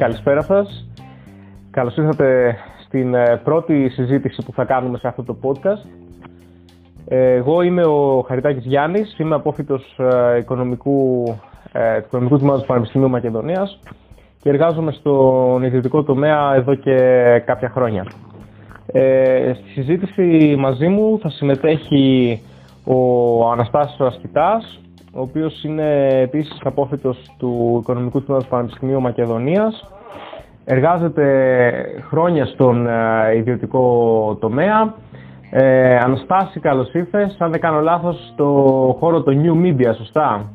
Καλησπέρα σας. Καλώς ήρθατε στην ε, πρώτη συζήτηση που θα κάνουμε σε αυτό το podcast. Ε, εγώ είμαι ο Χαριτάκης Γιάννης, είμαι απόφυτος ε, οικονομικού, του Οικονομικού Τμήματος του Πανεπιστημίου Μακεδονίας και εργάζομαι στον ιδιωτικό τομέα εδώ και κάποια χρόνια. Ε, στη συζήτηση μαζί μου θα συμμετέχει ο Αναστάσιος Ασκητάς, ο οποίος είναι επίσης απόφυτος του Οικονομικού Τμήματος του Πανεπιστημίου Μακεδονίας. Εργάζεται χρόνια στον ε, ιδιωτικό τομέα. Ε, Αναστάση, καλώς ήρθες. Αν δεν κάνω λάθος, στο χώρο των New Media, σωστά;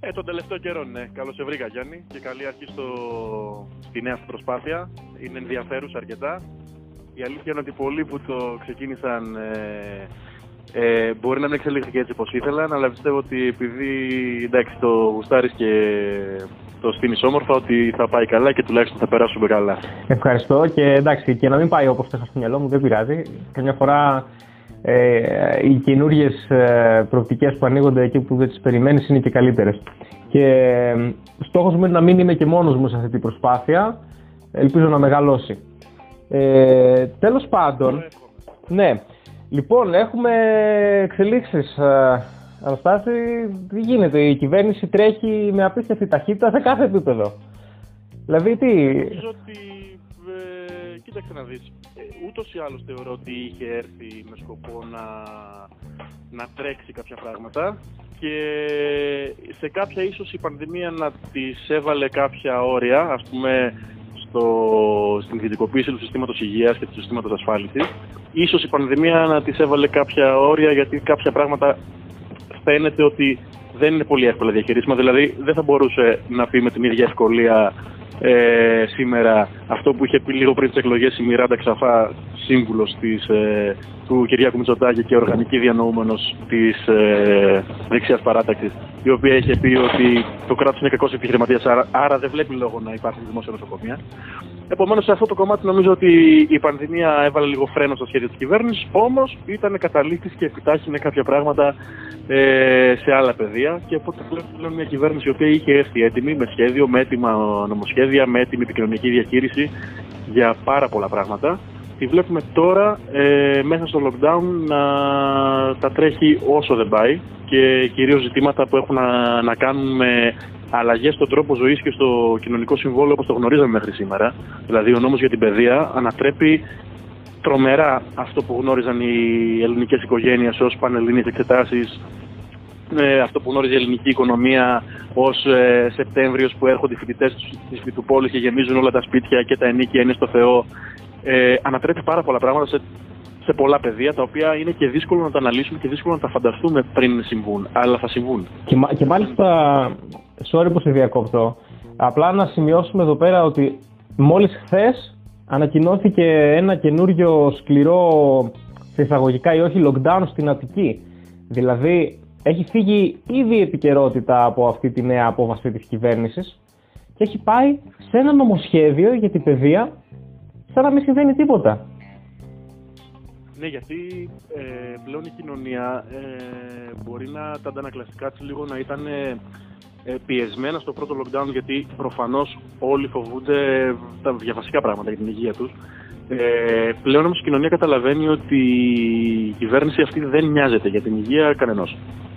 Ε, τον τελευταίο καιρό, ναι. Καλώς σε βρήκα, Γιάννη. Και καλή αρχή στο... στη νέα προσπάθεια. Είναι ενδιαφέρουσα αρκετά. Η αλήθεια είναι ότι πολλοί που το ξεκίνησαν ε, ε, μπορεί να μην εξελίχθηκε έτσι όπως ήθελαν, αλλά πιστεύω ότι επειδή εντάξει, το γουστάρεις και το στείνεις όμορφα, ότι θα πάει καλά και τουλάχιστον θα περάσουμε καλά. Ευχαριστώ και εντάξει, και να μην πάει όπως το στο μυαλό μου, δεν πειράζει. Καμιά φορά ε, οι καινούριε προοπτικές που ανοίγονται εκεί που δεν τις περιμένεις είναι και καλύτερες. Και ε, στόχος μου είναι να μην είμαι και μόνος μου σε αυτή την προσπάθεια. Ελπίζω να μεγαλώσει. Ε, τέλος πάντων, ναι, λοιπόν, έχουμε εξελίξεις. Ε, Αναστάση, τι γίνεται, η κυβέρνηση τρέχει με απίστευτη ταχύτητα σε κάθε επίπεδο. Δηλαδή, τι... Νομίζω ότι, ε, κοίταξε να δεις, ε, ούτως ή άλλως θεωρώ ότι είχε έρθει με σκοπό να, να τρέξει κάποια πράγματα και σε κάποια ίσως η πανδημία να τις έβαλε κάποια όρια, ας πούμε στο, στην ιδιωτικοποίηση του συστήματος υγείας και του συστήματος ασφάλισης. Ίσως η πανδημία να της έβαλε κάποια όρια γιατί κάποια πράγματα φαίνεται ότι δεν είναι πολύ εύκολα διαχειρίσιμα. Δηλαδή δεν θα μπορούσε να πει με την ίδια ευκολία ε, σήμερα αυτό που είχε πει λίγο πριν τις εκλογές η Μιράντα Ξαφά, σύμβουλος ε, του Κυριάκου Μητσοτάκη και οργανική διανοούμενος της ε, δεξιάς παράταξης, η οποία είχε πει ότι το κράτος είναι κακός επιχειρηματίας, άρα, άρα δεν βλέπει λόγο να υπάρχει δημόσια νοσοκομεία. Επομένως, σε αυτό το κομμάτι νομίζω ότι η πανδημία έβαλε λίγο φρένο στο σχέδιο της κυβέρνησης, όμως ήταν καταλήτης και επιτάχυνε κάποια πράγματα ε, σε άλλα πεδία. Και οπότε πλέον μια κυβέρνηση η οποία είχε έρθει έτοιμη με σχέδιο, με έτοιμα νομοσχέδια, με έτοιμη επικοινωνική διαχείριση για πάρα πολλά πράγματα. Τη βλέπουμε τώρα ε, μέσα στο lockdown να τα τρέχει όσο δεν πάει και κυρίως ζητήματα που έχουν να, να κάνουν με αλλαγές στον τρόπο ζωής και στο κοινωνικό συμβόλαιο όπως το γνωρίζαμε μέχρι σήμερα. Δηλαδή ο νόμος για την παιδεία ανατρέπει τρομερά αυτό που γνώριζαν οι ελληνικές οικογένειες ως πανελληνίες εξετάσεις ε, αυτό που γνώριζε η ελληνική οικονομία ως ε, Σεπτέμβριος που έρχονται οι φοιτητές της Φιτουπόλη και γεμίζουν όλα τα σπίτια και τα ενίκια είναι στο Θεό. Ε, ανατρέπει πάρα πολλά πράγματα σε, σε πολλά πεδία τα οποία είναι και δύσκολο να τα αναλύσουμε και δύσκολο να τα φανταστούμε πριν συμβούν. Αλλά θα συμβούν. Και, και μάλιστα, sorry που σε διακόπτω, απλά να σημειώσουμε εδώ πέρα ότι μόλις χθες ανακοινώθηκε ένα καινούριο σκληρό σε εισαγωγικά ή όχι lockdown στην Αττική. Δηλαδή έχει φύγει ήδη η επικαιρότητα από αυτή τη νέα απόβαση της κυβέρνησης και έχει πάει σε ένα νομοσχέδιο για την παιδεία σαν να μην συμβαίνει τίποτα. Ναι, γιατί ε, πλέον η κοινωνία ε, μπορεί να τα αντανακλαστικά της λίγο να ήταν ε, πιεσμένα στο πρώτο lockdown γιατί προφανώς όλοι φοβούνται τα διαβασικά πράγματα για την υγεία τους ε, πλέον όμως η κοινωνία καταλαβαίνει ότι η κυβέρνηση αυτή δεν νοιάζεται για την υγεία κανενός.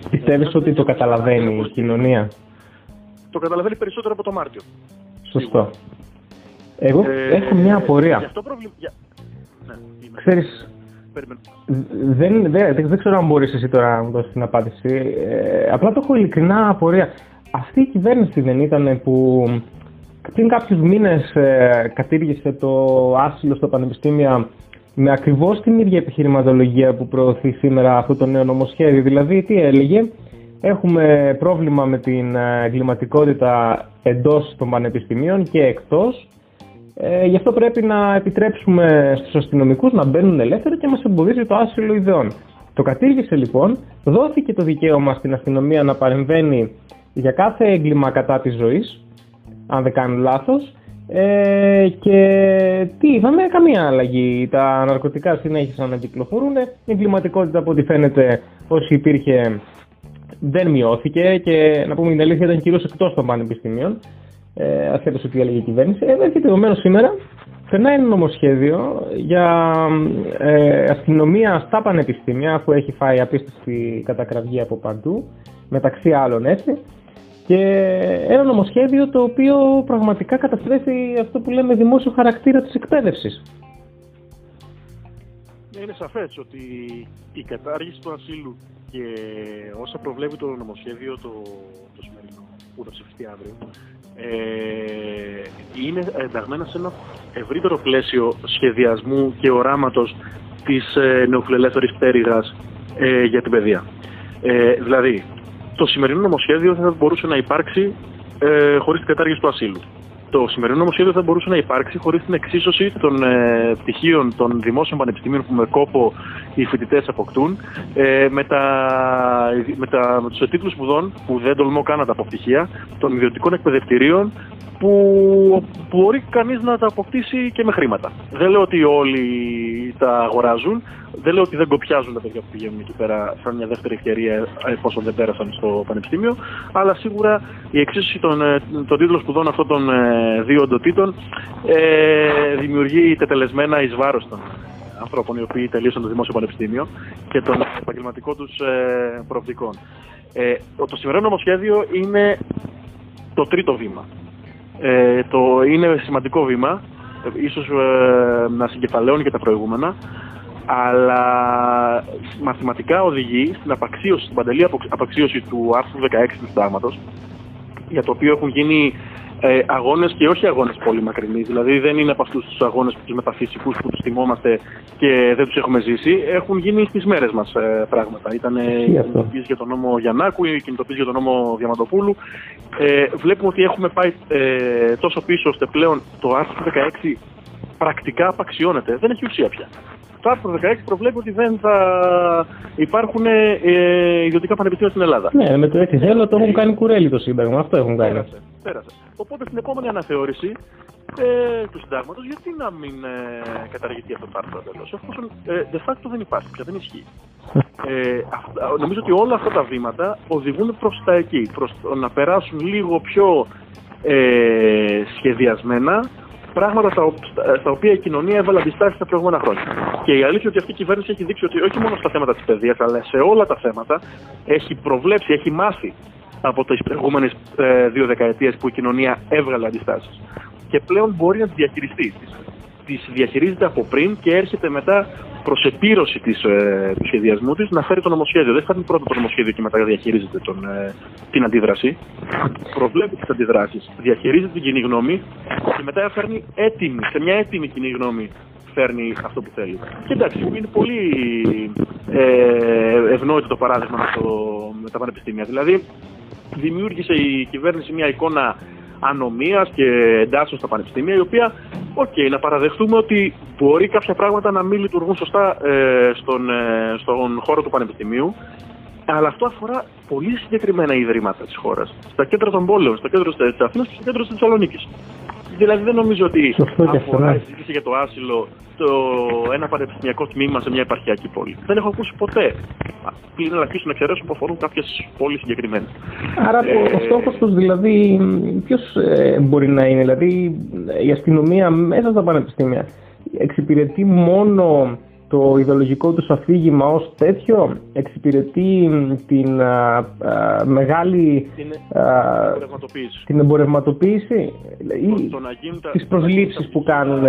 Πιστεύεις ότι το καταλαβαίνει η κοινωνία; Το καταλαβαίνει περισσότερο από το Μάρτιο. Σωστό. Εγώ ε, έχω μια απορία. Για αυτό προβλημα... για... Ναι, Ξέρεις, δεν, δεν, δεν, ξέρω αν μπορείς εσύ τώρα να μου δώσεις την απάντηση. Ε, απλά το έχω ειλικρινά απορία. Αυτή η κυβέρνηση δεν ήταν που πριν κάποιους μήνες ε, κατήργησε το άσυλο στα πανεπιστήμια με ακριβώς την ίδια επιχειρηματολογία που προωθεί σήμερα αυτό το νέο νομοσχέδιο. Δηλαδή, τι έλεγε, έχουμε πρόβλημα με την ε, εγκληματικότητα εντός των πανεπιστημίων και εκτός. Ε, γι' αυτό πρέπει να επιτρέψουμε στους αστυνομικούς να μπαίνουν ελεύθερα και μας εμποδίζει το άσυλο ιδεών. Το κατήργησε λοιπόν, δόθηκε το δικαίωμα στην αστυνομία να παρεμβαίνει για κάθε έγκλημα κατά της ζωής αν δεν κάνω λάθος. Ε, και τι είδαμε, καμία αλλαγή. Τα ναρκωτικά συνέχισαν να κυκλοφορούν. Η εγκληματικότητα από ό,τι φαίνεται όσοι υπήρχε δεν μειώθηκε και να πούμε την αλήθεια ήταν κυρίως εκτός των πανεπιστημίων, ε, ασχέτω τι έλεγε η κυβέρνηση. Εδώ έρχεται επομένως σήμερα, περνάει ένα νομοσχέδιο για ε, αστυνομία στα πανεπιστήμια, αφού έχει φάει απίστευτη κατακραυγή από παντού, μεταξύ άλλων έτσι. Και ένα νομοσχέδιο το οποίο πραγματικά καταστρέφει αυτό που λέμε δημόσιο χαρακτήρα της εκπαίδευσης. Είναι σαφές ότι η κατάργηση του ασύλου και όσα προβλέπει το νομοσχέδιο το, το σημερινό που θα ψηφιστεί αύριο ε, είναι ενταγμένα σε ένα ευρύτερο πλαίσιο σχεδιασμού και οράματος της ε, νεοφιλελεύθερης πτέρυγας ε, για την παιδεία. Ε, δηλαδή, το σημερινό νομοσχέδιο θα μπορούσε να υπάρξει ε, χωρίς την κατάργηση του ασύλου. Το σημερινό νομοσχέδιο θα μπορούσε να υπάρξει χωρίς την εξίσωση των ε, πτυχίων των δημόσιων πανεπιστημίων που με κόπο οι φοιτητές αποκτούν ε, με, τα, με, τα, με τους τίτλους σπουδών που δεν τολμώ καν να τα πτυχία των ιδιωτικών εκπαιδευτηρίων που μπορεί κανείς να τα αποκτήσει και με χρήματα. Δεν λέω ότι όλοι τα αγοράζουν, δεν λέω ότι δεν κοπιάζουν τα παιδιά που πηγαίνουν εκεί πέρα σαν μια δεύτερη ευκαιρία εφόσον δεν πέρασαν στο πανεπιστήμιο, αλλά σίγουρα η εξίσωση των, ε, των τίτλων σπουδών αυτών των ε, δύο οντοτήτων ε, δημιουργεί τετελεσμένα εις βάρος των ανθρώπων οι οποίοι τελείωσαν το δημόσιο πανεπιστήμιο και των επαγγελματικών τους ε, προοπτικών. Ε, το σημερινό νομοσχέδιο είναι το τρίτο βήμα. Ε, το είναι σημαντικό βήμα, ίσως ε, να συγκεφαλαίωνει και τα προηγούμενα, αλλά μαθηματικά οδηγεί στην απαξίωση, στην παντελή απαξίωση του άρθρου 16 του Συντάγματος, για το οποίο έχουν γίνει ε, αγώνες και όχι αγώνες πολύ μακρινοί. Δηλαδή δεν είναι από αυτούς τους αγώνες τους μεταφυσικούς που τους θυμόμαστε και δεν τους έχουμε ζήσει. Έχουν γίνει στις μέρες μας ε, πράγματα. Ήταν η κινητοποίηση για τον νόμο Γιαννάκου, η κινητοποίηση για τον νόμο Διαματοπούλου. Ε, βλέπουμε ότι έχουμε πάει ε, τόσο πίσω ώστε πλέον το άρθρο 16 πρακτικά απαξιώνεται. Δεν έχει ουσία πια. Το άρθρο 16 προβλέπει ότι δεν θα υπάρχουν ε, ιδιωτικά πανεπιστήμια στην Ελλάδα. Ναι, με το έτσι θέλω το έχουν κάνει κουρέλι το Σύνταγμα. Αυτό έχουν κάνει. Πέρασε. Πέρασε. Οπότε στην επόμενη αναθεώρηση ε, του Συντάγματος, γιατί να μην ε, καταργηθεί αυτό το άρθρο τέλο. Εφόσον ε, de facto δεν υπάρχει πια, δεν ισχύει. Ε, νομίζω ότι όλα αυτά τα βήματα οδηγούν προς τα εκεί. Προς να περάσουν λίγο πιο ε, σχεδιασμένα πράγματα στα, στα οποία η κοινωνία έβαλε αντιστάσεις τα προηγούμενα χρόνια. Και η αλήθεια είναι ότι αυτή η κυβέρνηση έχει δείξει ότι όχι μόνο στα θέματα της παιδείας, αλλά σε όλα τα θέματα έχει προβλέψει, έχει μάθει από τις προηγούμενες ε, δύο δεκαετίες που η κοινωνία έβγαλε αντιστάσεις. Και πλέον μπορεί να τις διαχειριστεί. Τις διαχειρίζεται από πριν και έρχεται μετά προς επίρρωση της, ε, του σχεδιασμού της να φέρει το νομοσχέδιο. Δεν φέρνει πρώτα το νομοσχέδιο και μετά διαχειρίζεται τον, ε, την αντίδραση. Προβλέπει τις αντιδράσεις, διαχειρίζεται την κοινή γνώμη και μετά φέρνει έτοιμη, σε μια έτοιμη κοινή γνώμη φέρνει αυτό που θέλει. Και εντάξει, είναι πολύ ε, ευνόητο το παράδειγμα με, το, με τα πανεπιστήμια. Δηλαδή, δημιούργησε η κυβέρνηση μια εικόνα ανομίας και εντάσεων στα πανεπιστήμια, η οποία, ok, okay, να παραδεχτούμε ότι μπορεί κάποια πράγματα να μην λειτουργούν σωστά ε, στον, ε, στον χώρο του πανεπιστημίου, αλλά αυτό αφορά πολύ συγκεκριμένα ιδρύματα της χώρας. Στα κέντρα των πόλεων, στα κέντρα της Αθήνας και στα κέντρα της Θεσσαλονίκης. Δηλαδή δεν νομίζω ότι αφορά η συζήτηση για το άσυλο το ένα πανεπιστημιακό τμήμα σε μια επαρχιακή πόλη. Δεν έχω ακούσει ποτέ. Πλην ελαχίστων εξαιρέσεων που αφορούν κάποιες πόλεις συγκεκριμένες. Άρα ε, ο στόχος τους δηλαδή, ποιος ε, μπορεί να είναι, δηλαδή η αστυνομία μέσα στα πανεπιστήμια εξυπηρετεί μόνο το ιδεολογικό τους αφήγημα ως τέτοιο εξυπηρετεί την μεγάλη την, εμπορευματοποίηση. την εμπορευματοποίηση ή τις προσλήψεις που κάνουν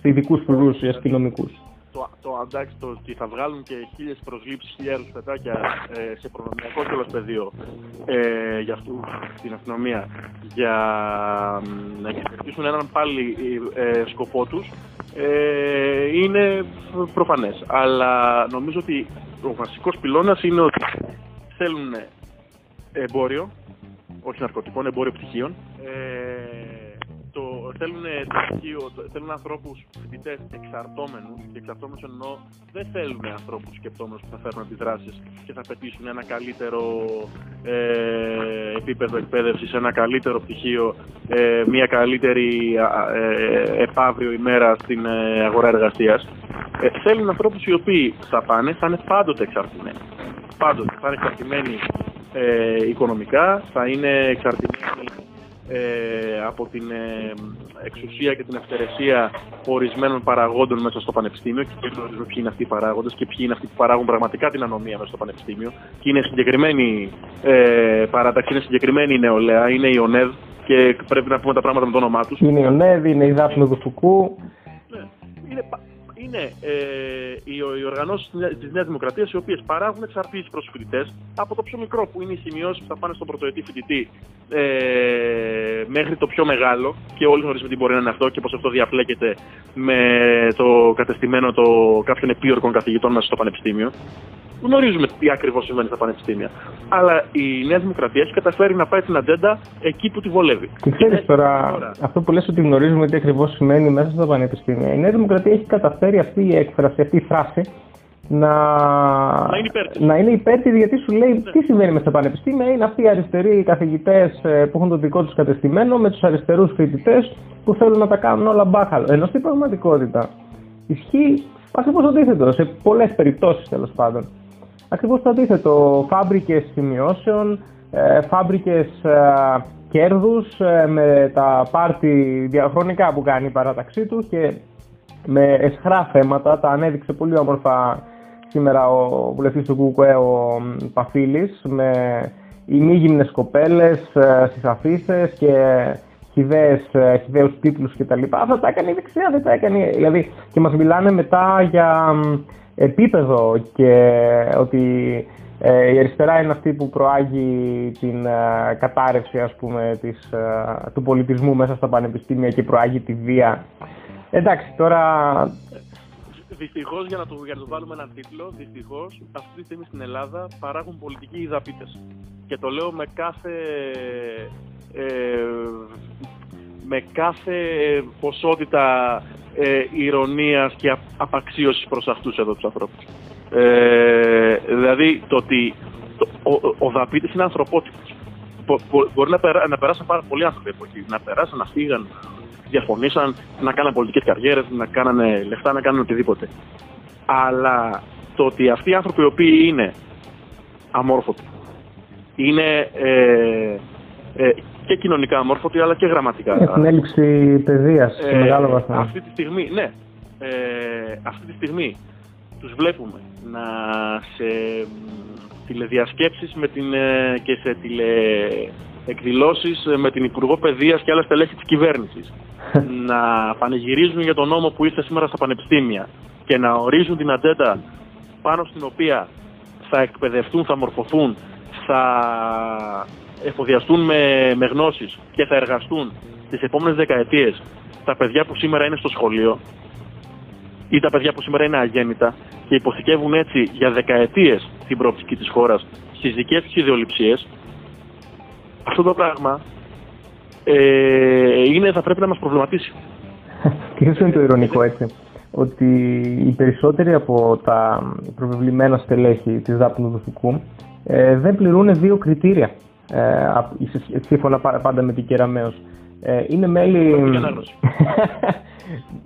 σε ειδικούς φρουρούς ή αστυνομικούς το, το αντάξει το ότι θα βγάλουν και χίλιες προσλήψεις, χιλιάδε πετάκια ε, σε προνομιακό κιόλας πεδίο ε, για αυτού την αστυνομία για να εξυπηρετήσουν έναν πάλι ε, σκοπό τους ε, είναι προφανές. Αλλά νομίζω ότι ο βασικός πυλώνας είναι ότι θέλουν εμπόριο, όχι ναρκωτικών, εμπόριο πτυχίων. Ε, το, θέλουν, το θέλουν ανθρώπους φοιτητές εξαρτώμενους και εξαρτώμενους εννοώ δεν θέλουν ανθρώπους σκεπτόμενους που θα φέρουν αντιδράσεις και θα πετύσουν ένα καλύτερο ε, επίπεδο εκπαίδευσης, ένα καλύτερο πτυχίο, ε, μια καλύτερη ε, επαύριο ημέρα στην ε, αγορά εργασίας. Ε, θέλουν ανθρώπους οι οποίοι θα πάνε, θα είναι πάντοτε εξαρτημένοι. πάντοτε θα είναι εξαρτημένη ε, οικονομικά, θα είναι εξαρτημένη ε, από την ε, εξουσία και την ευθερεσία ορισμένων παραγόντων μέσα στο πανεπιστήμιο και γνωρίζουμε ποιοι είναι αυτοί οι παράγοντες και ποιοι είναι αυτοί που παράγουν πραγματικά την ανομία μέσα στο πανεπιστήμιο. Και είναι συγκεκριμένη ε, παράταξη, είναι συγκεκριμένη η νεολαία, είναι η ΟΝΕΔ και πρέπει να πούμε τα πράγματα με το όνομά τους. Είναι η ΟΝΕΔ, είναι η Δάφνη του Φουκού. Ναι, είναι είναι ε, οι, οι οργανώσεις της Νέα Δημοκρατίας οι οποίες παράγουν εξαρτήσεις προς φοιτητές από το πιο μικρό που είναι οι σημειώσεις που θα πάνε στον πρωτοετή φοιτητή ε, μέχρι το πιο μεγάλο. Και όλοι γνωρίζουμε τι μπορεί να είναι αυτό και πώ αυτό διαπλέκεται με το κατεστημένο το κάποιων επίορκων καθηγητών μέσα στο πανεπιστήμιο γνωρίζουμε τι ακριβώς συμβαίνει στα πανεπιστήμια. Αλλά η Νέα Δημοκρατία έχει καταφέρει να πάει την ατζέντα εκεί που τη βολεύει. Και ξέρεις τώρα, αυτό που λες ότι γνωρίζουμε τι ακριβώς σημαίνει μέσα στα πανεπιστήμια. Η Νέα Δημοκρατία έχει καταφέρει αυτή η έκφραση, αυτή η φράση να, να είναι υπέρ, να είναι υπέρ της, γιατί σου λέει ναι. τι συμβαίνει με στα πανεπιστήμια. Είναι αυτοί οι αριστεροί καθηγητές ε, που έχουν το δικό τους κατεστημένο με τους αριστερούς φοιτητές που θέλουν να τα κάνουν όλα μπάχαλο. Ενώ στην πραγματικότητα ισχύει ακριβώς το αντίθετο σε πολλές περιπτώσεις τέλος πάντων ακριβώς το αντίθετο. Φάμπρικες σημειώσεων, ε, φάμπρικες ε, κέρδους ε, με τα πάρτι διαχρονικά που κάνει η παράταξή του και με εσχρά θέματα, τα ανέδειξε πολύ όμορφα σήμερα ο βουλευτής του ΚΚΕ, ο Παφίλης, με ημίγυμνες κοπέλες στις αφήσεις και χιδαίες, χιδαίους τίτλους κτλ. Αυτά τα έκανε η δεξιά, δεν τα έκανε. Δηλαδή, και μας μιλάνε μετά για επίπεδο και ότι ε, η αριστερά είναι αυτή που προάγει την ε, κατάρρευση ας πούμε, της, ε, του πολιτισμού μέσα στα πανεπιστήμια και προάγει τη βία. Εντάξει, τώρα... Δυστυχώς, για, να το, για να το βάλουμε έναν τίτλο, δυστυχώς αυτή τη στιγμή στην Ελλάδα παράγουν πολιτικοί ιδαπίτε. Και το λέω με κάθε. Με κάθε ποσότητα ε, ηρωνίας και απαξίωσης προς αυτούς εδώ τους ανθρώπους. Ε, δηλαδή το ότι το, ο, ο Δαπίτης είναι ανθρωπότυπος. μπορεί να, περά, να περάσουν πάρα πολλοί άνθρωποι εποχή, να περάσαν, να φύγαν, διαφωνήσαν, να κάναν πολιτικές καριέρες, να κάνανε λεφτά, να κάνουν οτιδήποτε. Αλλά το ότι αυτοί οι άνθρωποι οι οποίοι είναι αμόρφωτοι, είναι ε, ε, και κοινωνικά αμόρφωτοι αλλά και γραμματικά. Έχουν έλλειψη παιδείας σε ε, μεγάλο βαθμό. Αυτή τη στιγμή, ναι. Ε, αυτή τη στιγμή τους βλέπουμε να σε τηλεδιασκέψεις με την, ε, και σε τηλεεκδηλώσεις με την Υπουργό Παιδείας και άλλα στελέχη της κυβέρνησης να πανηγυρίζουν για τον νόμο που είστε σήμερα στα πανεπιστήμια και να ορίζουν την ατζέντα πάνω στην οποία θα εκπαιδευτούν, θα μορφωθούν, θα εφοδιαστούν με, με γνώσεις και θα εργαστούν τις επόμενες δεκαετίες τα παιδιά που σήμερα είναι στο σχολείο ή τα παιδιά που σήμερα είναι αγέννητα και υποθηκεύουν έτσι για δεκαετίες την προοπτική της χώρας στις δικές τους ιδεολειψίες αυτό το πράγμα ε, είναι, θα πρέπει να μας προβληματίσει. Και αυτό είναι το ηρωνικό έτσι ότι οι περισσότεροι από τα προβεβλημένα στελέχη της Δάπνου Δουθικού ε, δεν πληρούν δύο κριτήρια ε, σύμφωνα πάντα με την Κεραμέως. Ε, είναι μέλη...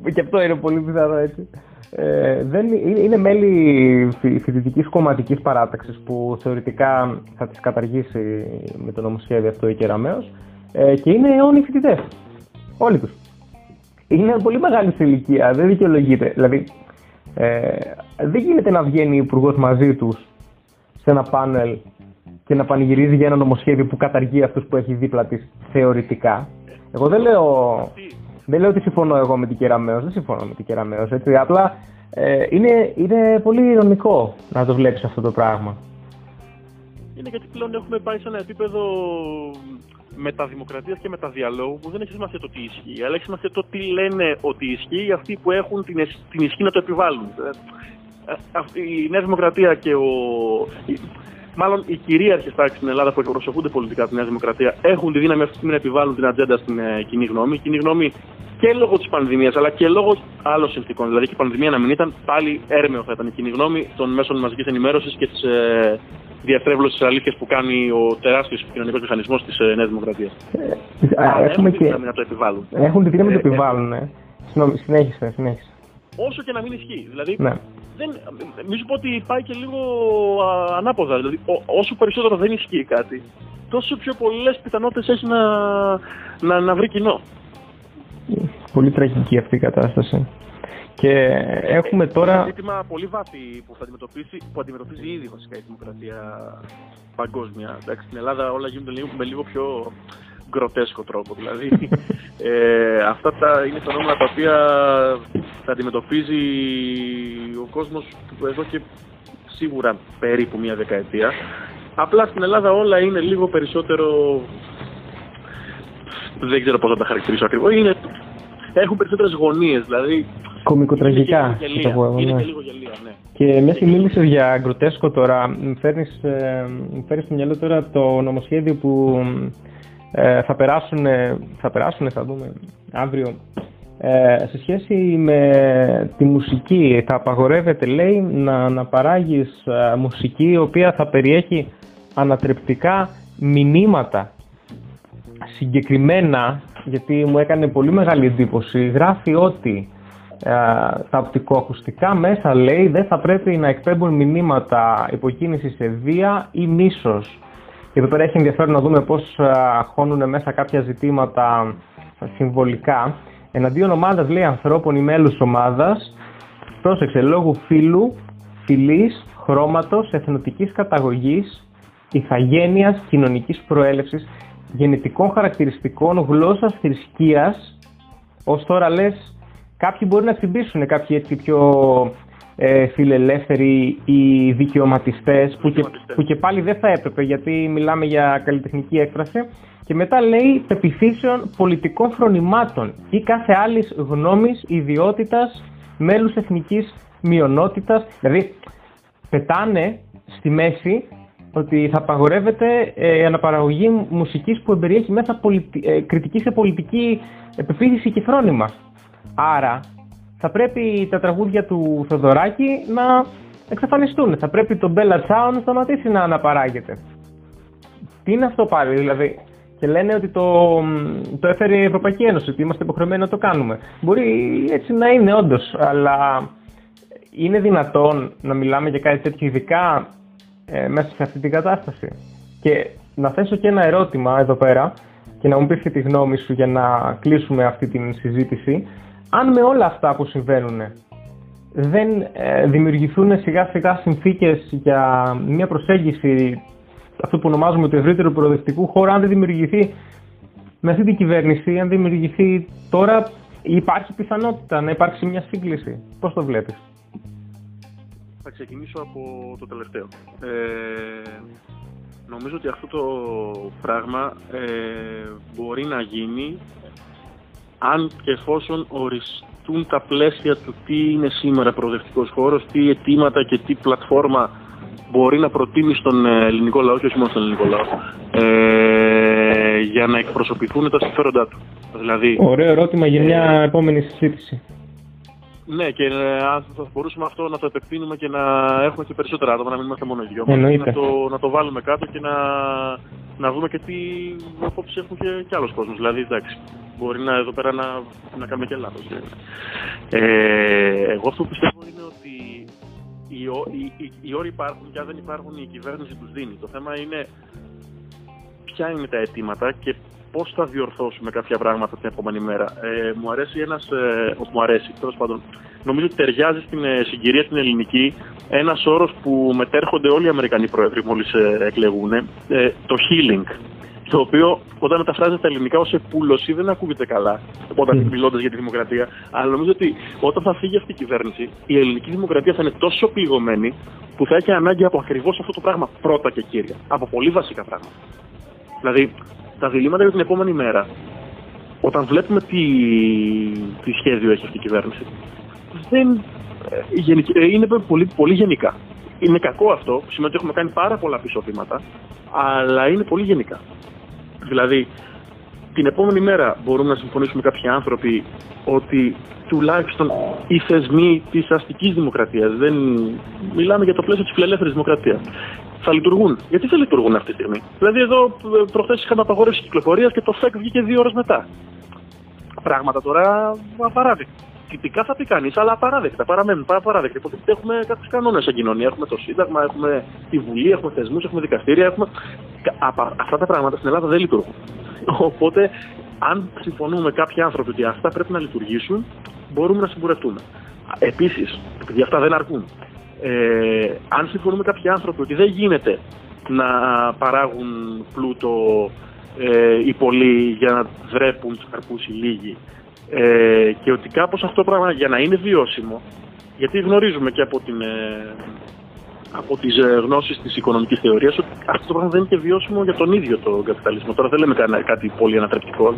και αυτό είναι πολύ πιθανό έτσι. Ε, δεν, είναι μέλη φοιτητικής κομματικής παράταξης που θεωρητικά θα τις καταργήσει με το νομοσχέδιο αυτό η Κεραμέως ε, και είναι αιώνιοι φοιτητές. Όλοι τους. Είναι πολύ μεγάλη σε ηλικία, δεν δικαιολογείται. Δηλαδή, ε, δεν γίνεται να βγαίνει ο υπουργός μαζί τους σε ένα πάνελ και να πανηγυρίζει για ένα νομοσχέδιο που καταργεί αυτούς που έχει δίπλα της θεωρητικά. Εγώ δεν λέω, δεν λέω ότι συμφωνώ εγώ με την Κεραμέως, δεν συμφωνώ με την Κεραμέως, έτσι. Απλά ε, είναι, είναι πολύ ηρωνικό να το βλέπεις αυτό το πράγμα. Είναι γιατί πλέον έχουμε πάει σε ένα επίπεδο μεταδημοκρατία και μεταδιαλόγου που δεν έχει σημασία το τι ισχύει, αλλά έχει σημασία το τι λένε ότι ισχύει αυτοί που έχουν την, την ισχύ να το επιβάλλουν. Ε, ε, η Νέα Δημοκρατία και ο, μάλλον οι κυρίαρχε τάξει στην Ελλάδα που εκπροσωπούνται πολιτικά από τη Νέα Δημοκρατία έχουν τη δύναμη αυτή να επιβάλλουν την ατζέντα στην ε, κοινή γνώμη. Η κοινή γνώμη και λόγω της πανδημίας αλλά και λόγω άλλων συνθήκων. Δηλαδή και η πανδημία να μην ήταν, πάλι έρμεο θα ήταν η κοινή γνώμη των μέσων μαζικής ενημέρωσης και της ε, διαστρέβλωσης της αλήθειας που κάνει ο τεράστιος κοινωνικός μηχανισμός της ε, Νέας Δημοκρατίας. Ε, έχουν τη δύναμη να το επιβάλλουν. Έχουν τη δύναμη να το επιβάλλουν, ναι. Συνέχισε, συνέχισε. Όσο και να μην ισχύει. Δηλαδή, ναι. δεν, μη σου πω ότι πάει και λίγο ανάποδα. Δηλαδή, όσο περισσότερο δεν ισχύει κάτι, τόσο πιο πολλές πιθανότητες έχει να, να, να βρει κοινό. Πολύ τραγική αυτή η κατάσταση. Και έχουμε τώρα. Είναι ζήτημα πολύ βάθη που, θα αντιμετωπίσει, που αντιμετωπίζει ήδη βασικά η δημοκρατία παγκόσμια. Εντάξει, στην Ελλάδα όλα γίνονται λίγο, με λίγο πιο γκροτέσκο τρόπο. Δηλαδή, ε, αυτά τα είναι φαινόμενα τα οποία θα αντιμετωπίζει ο κόσμος εδώ και σίγουρα περίπου μια δεκαετία. Απλά στην Ελλάδα όλα είναι λίγο περισσότερο... Δεν ξέρω πώς θα τα χαρακτηρίσω ακριβώς. Είναι... Έχουν περισσότερες γωνίες, δηλαδή... Κομικοτραγικά. Είναι και λίγο γελία, ναι. λίγο γελία, ναι. Και μέσα μίλησες για γκροτέσκο τώρα. Φέρνεις, ε, φέρνεις στο μυαλό τώρα το νομοσχέδιο που ε, θα, περάσουν, θα περάσουν, θα δούμε αύριο, ε, σε σχέση με τη μουσική. Θα απαγορεύεται, λέει, να, να παράγεις ε, μουσική η οποία θα περιέχει ανατρεπτικά μηνύματα. Συγκεκριμένα, γιατί μου έκανε πολύ μεγάλη εντύπωση, γράφει ότι ε, τα οπτικοακουστικά μέσα, λέει, δεν θα πρέπει να εκπέμπουν μηνύματα υποκίνησης σε βία ή μίσος. Και εδώ πέρα έχει ενδιαφέρον να δούμε πώς χώνουν μέσα κάποια ζητήματα συμβολικά. Εναντίον ομάδας λέει ανθρώπων ή μέλους ομάδας, πρόσεξε, λόγου φίλου, φυλής, χρώματος, εθνοτικής καταγωγής, ηθαγένειας, κοινωνικής προέλευσης, γενετικών χαρακτηριστικών, γλώσσας, θρησκείας, ως τώρα λες κάποιοι μπορεί να τσιμπήσουν κάποιοι έτσι πιο ε, φιλελεύθεροι ή δικαιωματιστές που και, που και πάλι δεν θα έπρεπε γιατί μιλάμε για καλλιτεχνική έκφραση και μετά λέει πεπιθήσεων πολιτικών φρονημάτων ή κάθε άλλης γνώμης, ιδιότητας, μέλους εθνικής μειονότητας. Δηλαδή πετάνε στη μέση ότι θα απαγορεύεται ε, η αναπαραγωγή μουσικής που εμπεριέχει μέσα πολιτι... ε, κριτική σε πολιτική πεποίθηση και φρόνημα. Άρα θα πρέπει τα τραγούδια του Θοδωράκη να εξαφανιστούν. Θα πρέπει το Bella Ciao να σταματήσει να αναπαράγεται. Τι είναι αυτό πάλι, δηλαδή. Και λένε ότι το, το έφερε η Ευρωπαϊκή Ένωση, ότι είμαστε υποχρεωμένοι να το κάνουμε. Μπορεί έτσι να είναι όντως, αλλά είναι δυνατόν να μιλάμε για κάτι τέτοιο ειδικά ε, μέσα σε αυτή την κατάσταση. Και να θέσω και ένα ερώτημα εδώ πέρα και να μου πεις και τη γνώμη σου για να κλείσουμε αυτή την συζήτηση αν με όλα αυτά που συμβαίνουν δεν ε, δημιουργηθούν σιγά σιγά συνθήκες για μια προσέγγιση αυτό που ονομάζουμε το ευρύτερο προοδευτικού χώρο, αν δεν δημιουργηθεί με αυτή την κυβέρνηση, αν δημιουργηθεί τώρα, υπάρχει πιθανότητα να υπάρξει μια σύγκληση. Πώς το βλέπεις; Θα ξεκινήσω από το τελευταίο. Ε, νομίζω ότι αυτό το πράγμα ε, μπορεί να γίνει αν και εφόσον οριστούν τα πλαίσια του τι είναι σήμερα προοδευτικός χώρος, τι αιτήματα και τι πλατφόρμα μπορεί να προτείνει στον ε, ελληνικό λαό και όχι μόνο στον ελληνικό λαό ε, για να εκπροσωπηθούν τα συμφέροντά του. Δηλαδή, Ωραίο ερώτημα για μια ε, επόμενη συζήτηση. Ναι, και ε, αν θα μπορούσαμε αυτό να το επεκτείνουμε και να έχουμε και περισσότερα άτομα, να μην είμαστε μόνο δυο να το, να το βάλουμε κάτω και να, να δούμε και τι απόψεις έχουν και, και άλλος κόσμος. Δηλαδή, εντάξει, μπορεί να εδώ πέρα να, να κάνουμε και λάθος. Ε, εγώ αυτό που πιστεύω είναι ότι οι, οι, οι, οι όροι υπάρχουν και αν δεν υπάρχουν η κυβέρνηση τους δίνει. Το θέμα είναι ποια είναι τα αιτήματα και πώς θα διορθώσουμε κάποια πράγματα την επόμενη μέρα. Ε, μου αρέσει ένας. Ε, μου αρέσει, τέλος πάντων. Νομίζω ότι ταιριάζει στην ε, συγκυρία την ελληνική ένας όρος που μετέρχονται όλοι οι Αμερικανοί πρόεδροι μόλις ε, εκλεγούν. Ε, το healing. Το οποίο όταν μεταφράζεται στα ελληνικά ως επούλωση δεν ακούγεται καλά όταν mm. μιλώντας για τη δημοκρατία. Αλλά νομίζω ότι όταν θα φύγει αυτή η κυβέρνηση, η ελληνική δημοκρατία θα είναι τόσο πληγωμένη που θα έχει ανάγκη από ακριβώς αυτό το πράγμα πρώτα και κύρια. Από πολύ βασικά πράγματα. Δηλαδή, τα διλήμματα για την επόμενη μέρα, όταν βλέπουμε τι, τι σχέδιο έχει αυτή η κυβέρνηση, δεν, ε, ε, είναι πολύ, πολύ γενικά. Είναι κακό αυτό, σημαίνει ότι έχουμε κάνει πάρα πολλά πίσω αλλά είναι πολύ γενικά. Δηλαδή, την επόμενη μέρα μπορούμε να συμφωνήσουμε κάποιοι άνθρωποι ότι τουλάχιστον οι θεσμοί της αστικής δημοκρατίας, δεν μιλάμε για το πλαίσιο της φιλελεύθερης δημοκρατίας, θα λειτουργούν. Γιατί δεν λειτουργούν αυτή τη στιγμή; Δηλαδή, εδώ ε, προχθές είχαμε απαγόρευση κυκλοφορίας και το ΦΕΚ βγήκε δύο ώρες μετά. Πράγματα τώρα απαράδεκτα. τυπικά θα πει κανείς, αλλά απαράδεκτα. Παραμένουν παράδεκτα. Υποτίθεται έχουμε κάποιους κανόνες σαν κοινωνία. Έχουμε το Σύνταγμα, έχουμε τη Βουλή, έχουμε θεσμούς, έχουμε δικαστήρια. Έχουμε... Αυτά τα πράγματα στην Ελλάδα δεν λειτουργούν. Οπότε, αν συμφωνούμε κάποιοι άνθρωποι ότι αυτά πρέπει να λειτουργήσουν, μπορούμε να συμπορευτούμε. Επίσης, επειδή αυτά δεν αρκούν, ε, αν συμφωνούμε κάποιοι άνθρωποι ότι δεν γίνεται να παράγουν πλούτο ε, οι πολλοί για να δρέπουν τους καρπούς οι λίγοι ε, και ότι κάπως αυτό το πράγμα για να είναι βιώσιμο γιατί γνωρίζουμε και από, την, ε, από τις ε, γνώσεις της οικονομικής θεωρίας ότι αυτό το πράγμα δεν είναι και βιώσιμο για τον ίδιο τον καπιταλισμό. Τώρα δεν λέμε κάτι πολύ ανατρεπτικό.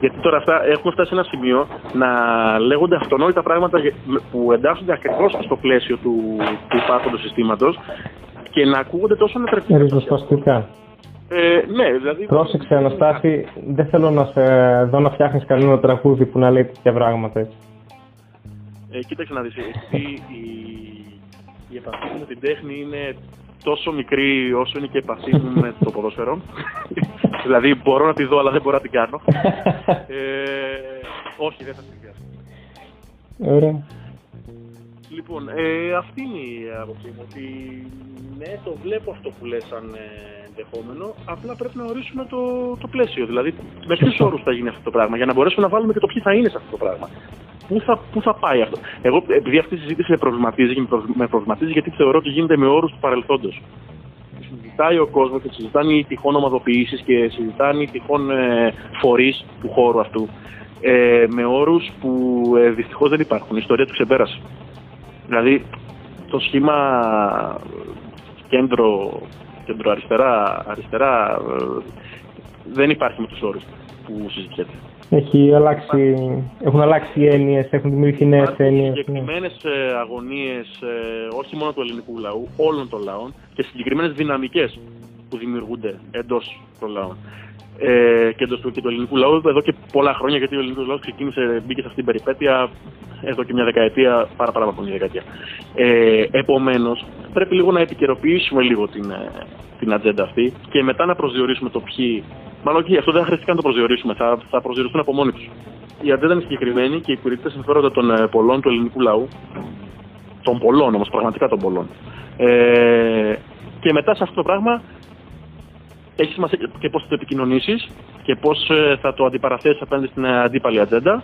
Γιατί τώρα αυτά έχουμε φτάσει σε ένα σημείο να λέγονται αυτονόητα πράγματα που εντάσσονται ακριβώς στο πλαίσιο του, του υπάρχοντος συστήματος και να ακούγονται τόσο ανατρεπτικά. Ριζοσπαστικά. Ε, ναι, δηλαδή... Πρόσεξε, Αναστάση, δεν θέλω να σε δω να φτιάχνεις κανένα τραγούδι που να λέει τέτοια πράγματα έτσι. Ε, κοίταξε να δεις, η, η, η επαφή με την τέχνη είναι τόσο μικρή όσο είναι και η επαφή μου με το ποδόσφαιρο. δηλαδή μπορώ να τη δω αλλά δεν μπορώ να την κάνω. ε, όχι, δεν θα συνδυάσω. Ωραία. Λοιπόν, ε, αυτή είναι η άποψή μου, ότι ναι, το βλέπω αυτό που λες σαν ε, ενδεχόμενο, απλά πρέπει να ορίσουμε το, το πλαίσιο, δηλαδή με ποιους όρους θα γίνει αυτό το πράγμα, για να μπορέσουμε να βάλουμε και το ποιοι θα είναι σε αυτό το πράγμα. Πού θα, πού θα πάει αυτό. Εγώ, επειδή αυτή η συζήτηση με προβληματίζει, με προβληματίζει γιατί θεωρώ ότι γίνεται με όρους του παρελθόντος. Συζητάει ο κόσμος και συζητάνε οι τυχόν ομαδοποιήσεις και συζητάνε οι τυχόν ε, φορείς του χώρου αυτού. Ε, με όρους που ε, δυστυχώς δεν υπάρχουν. Η ιστορία του ξεπέρασε. Δηλαδή, το σχήμα κέντρο, κέντρο αριστερά, αριστερά ε, δεν υπάρχει με τους όρους που συζητιέται. Έχει αλλάξει, έχουν αλλάξει οι έννοιες, έχουν δημιουργηθεί νέες έννοιες. Ναι. Συγκεκριμένες ε, αγωνίες, ε, όχι μόνο του ελληνικού λαού, όλων των λαών και συγκεκριμένες δυναμικές που δημιουργούνται εντός των λαών ε, και, του, και του ελληνικού λαού εδώ και πολλά χρόνια, γιατί ο ελληνικός λαός ξεκίνησε, μπήκε σε αυτήν την περιπέτεια εδώ και μια δεκαετία, πάρα, πάρα από μια δεκαετία. Ε, Επομένως, πρέπει λίγο να επικαιροποιήσουμε λίγο την, ε, την ατζέντα αυτή και μετά να προσδιορίσουμε το ποιοι. Μάλλον όχι, αυτό δεν θα χρειαστεί καν να το προσδιορίσουμε, θα, θα προσδιοριστούν από μόνοι τους. Η ατζέντα είναι συγκεκριμένη και υπηρετεί τα συμφέροντα των ε, πολλών του ελληνικού λαού. Των πολλών όμως, πραγματικά των πολλών. Ε, και μετά σε αυτό το πράγμα έχεις σημασία και πώς θα το επικοινωνήσεις και πώς ε, θα το αντιπαραθέσεις απέναντι στην αντίπαλη ατζέντα.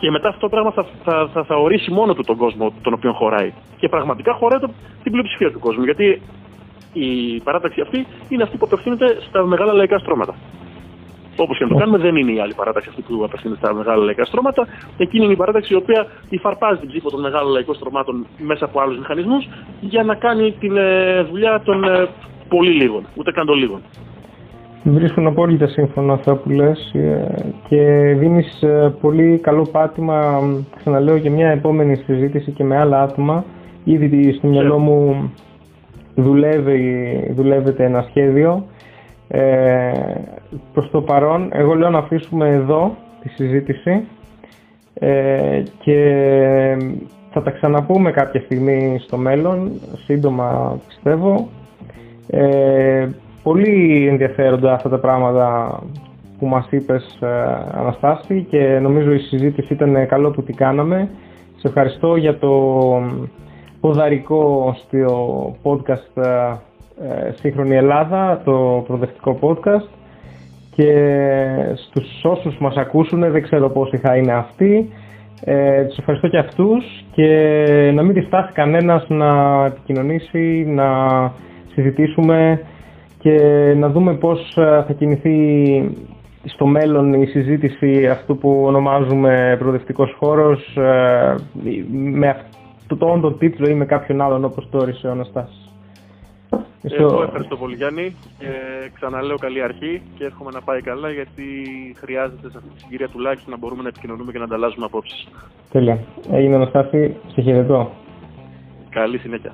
Και μετά αυτό το πράγμα θα, θα, θα, θα ορίσει μόνο του τον κόσμο τον οποίο χωράει. Και πραγματικά χωράει το, την πλειοψηφία του κόσμου. Γιατί η παράταξη αυτή είναι αυτή που απευθύνεται στα μεγάλα λαϊκά στρώματα. Όπως και να το κάνουμε, δεν είναι η άλλη παράταξη αυτή που απευθύνεται στα μεγάλα λαϊκά στρώματα. Εκείνη είναι η παράταξη η οποία υφαρπάζει την ψήφο των μεγάλων λαϊκών στρωμάτων μέσα από άλλους μηχανισμούς για να κάνει τη ε, δουλειά των ε, πολύ λίγων, ούτε καν των λίγων. Βρίσκουν απόλυτα σύμφωνα αυτά που λες ε, και δίνεις ε, πολύ καλό πάτημα, ξαναλέω, για μια επόμενη συζήτηση και με άλλα άτομα. Ήδη στο μυαλό μου δουλεύει, δουλεύεται ένα σχέδιο. Ε, προς το παρόν, εγώ λέω να αφήσουμε εδώ τη συζήτηση ε, και θα τα ξαναπούμε κάποια στιγμή στο μέλλον, σύντομα πιστεύω. Ε, πολύ ενδιαφέροντα αυτά τα πράγματα που μας είπες ε, Αναστάση και νομίζω η συζήτηση ήταν καλό που την κάναμε. Σε ευχαριστώ για το ποδαρικό στο podcast ε, Σύγχρονη Ελλάδα, το προοδευτικό podcast. Και στους όσους μας ακούσουν, δεν ξέρω πόσοι θα είναι αυτοί, ε, τους ευχαριστώ και αυτούς και να μην διστάσει κανένας να επικοινωνήσει, να συζητήσουμε και να δούμε πώς ε, θα κινηθεί στο μέλλον η συζήτηση αυτού που ονομάζουμε προοδευτικός χώρος ε, με αυτό το όντο τίτλο ή με κάποιον άλλον όπως το όρισε ο Αναστάσης. Εγώ ευχαριστώ πολύ Γιάννη και ξαναλέω καλή αρχή και εύχομαι να πάει καλά γιατί χρειάζεται σε αυτή τη συγκυρία τουλάχιστον να μπορούμε να επικοινωνούμε και να ανταλλάζουμε απόψεις. Τέλεια. Έγινε Αναστάση, σε χαιρετώ. Καλή συνέχεια.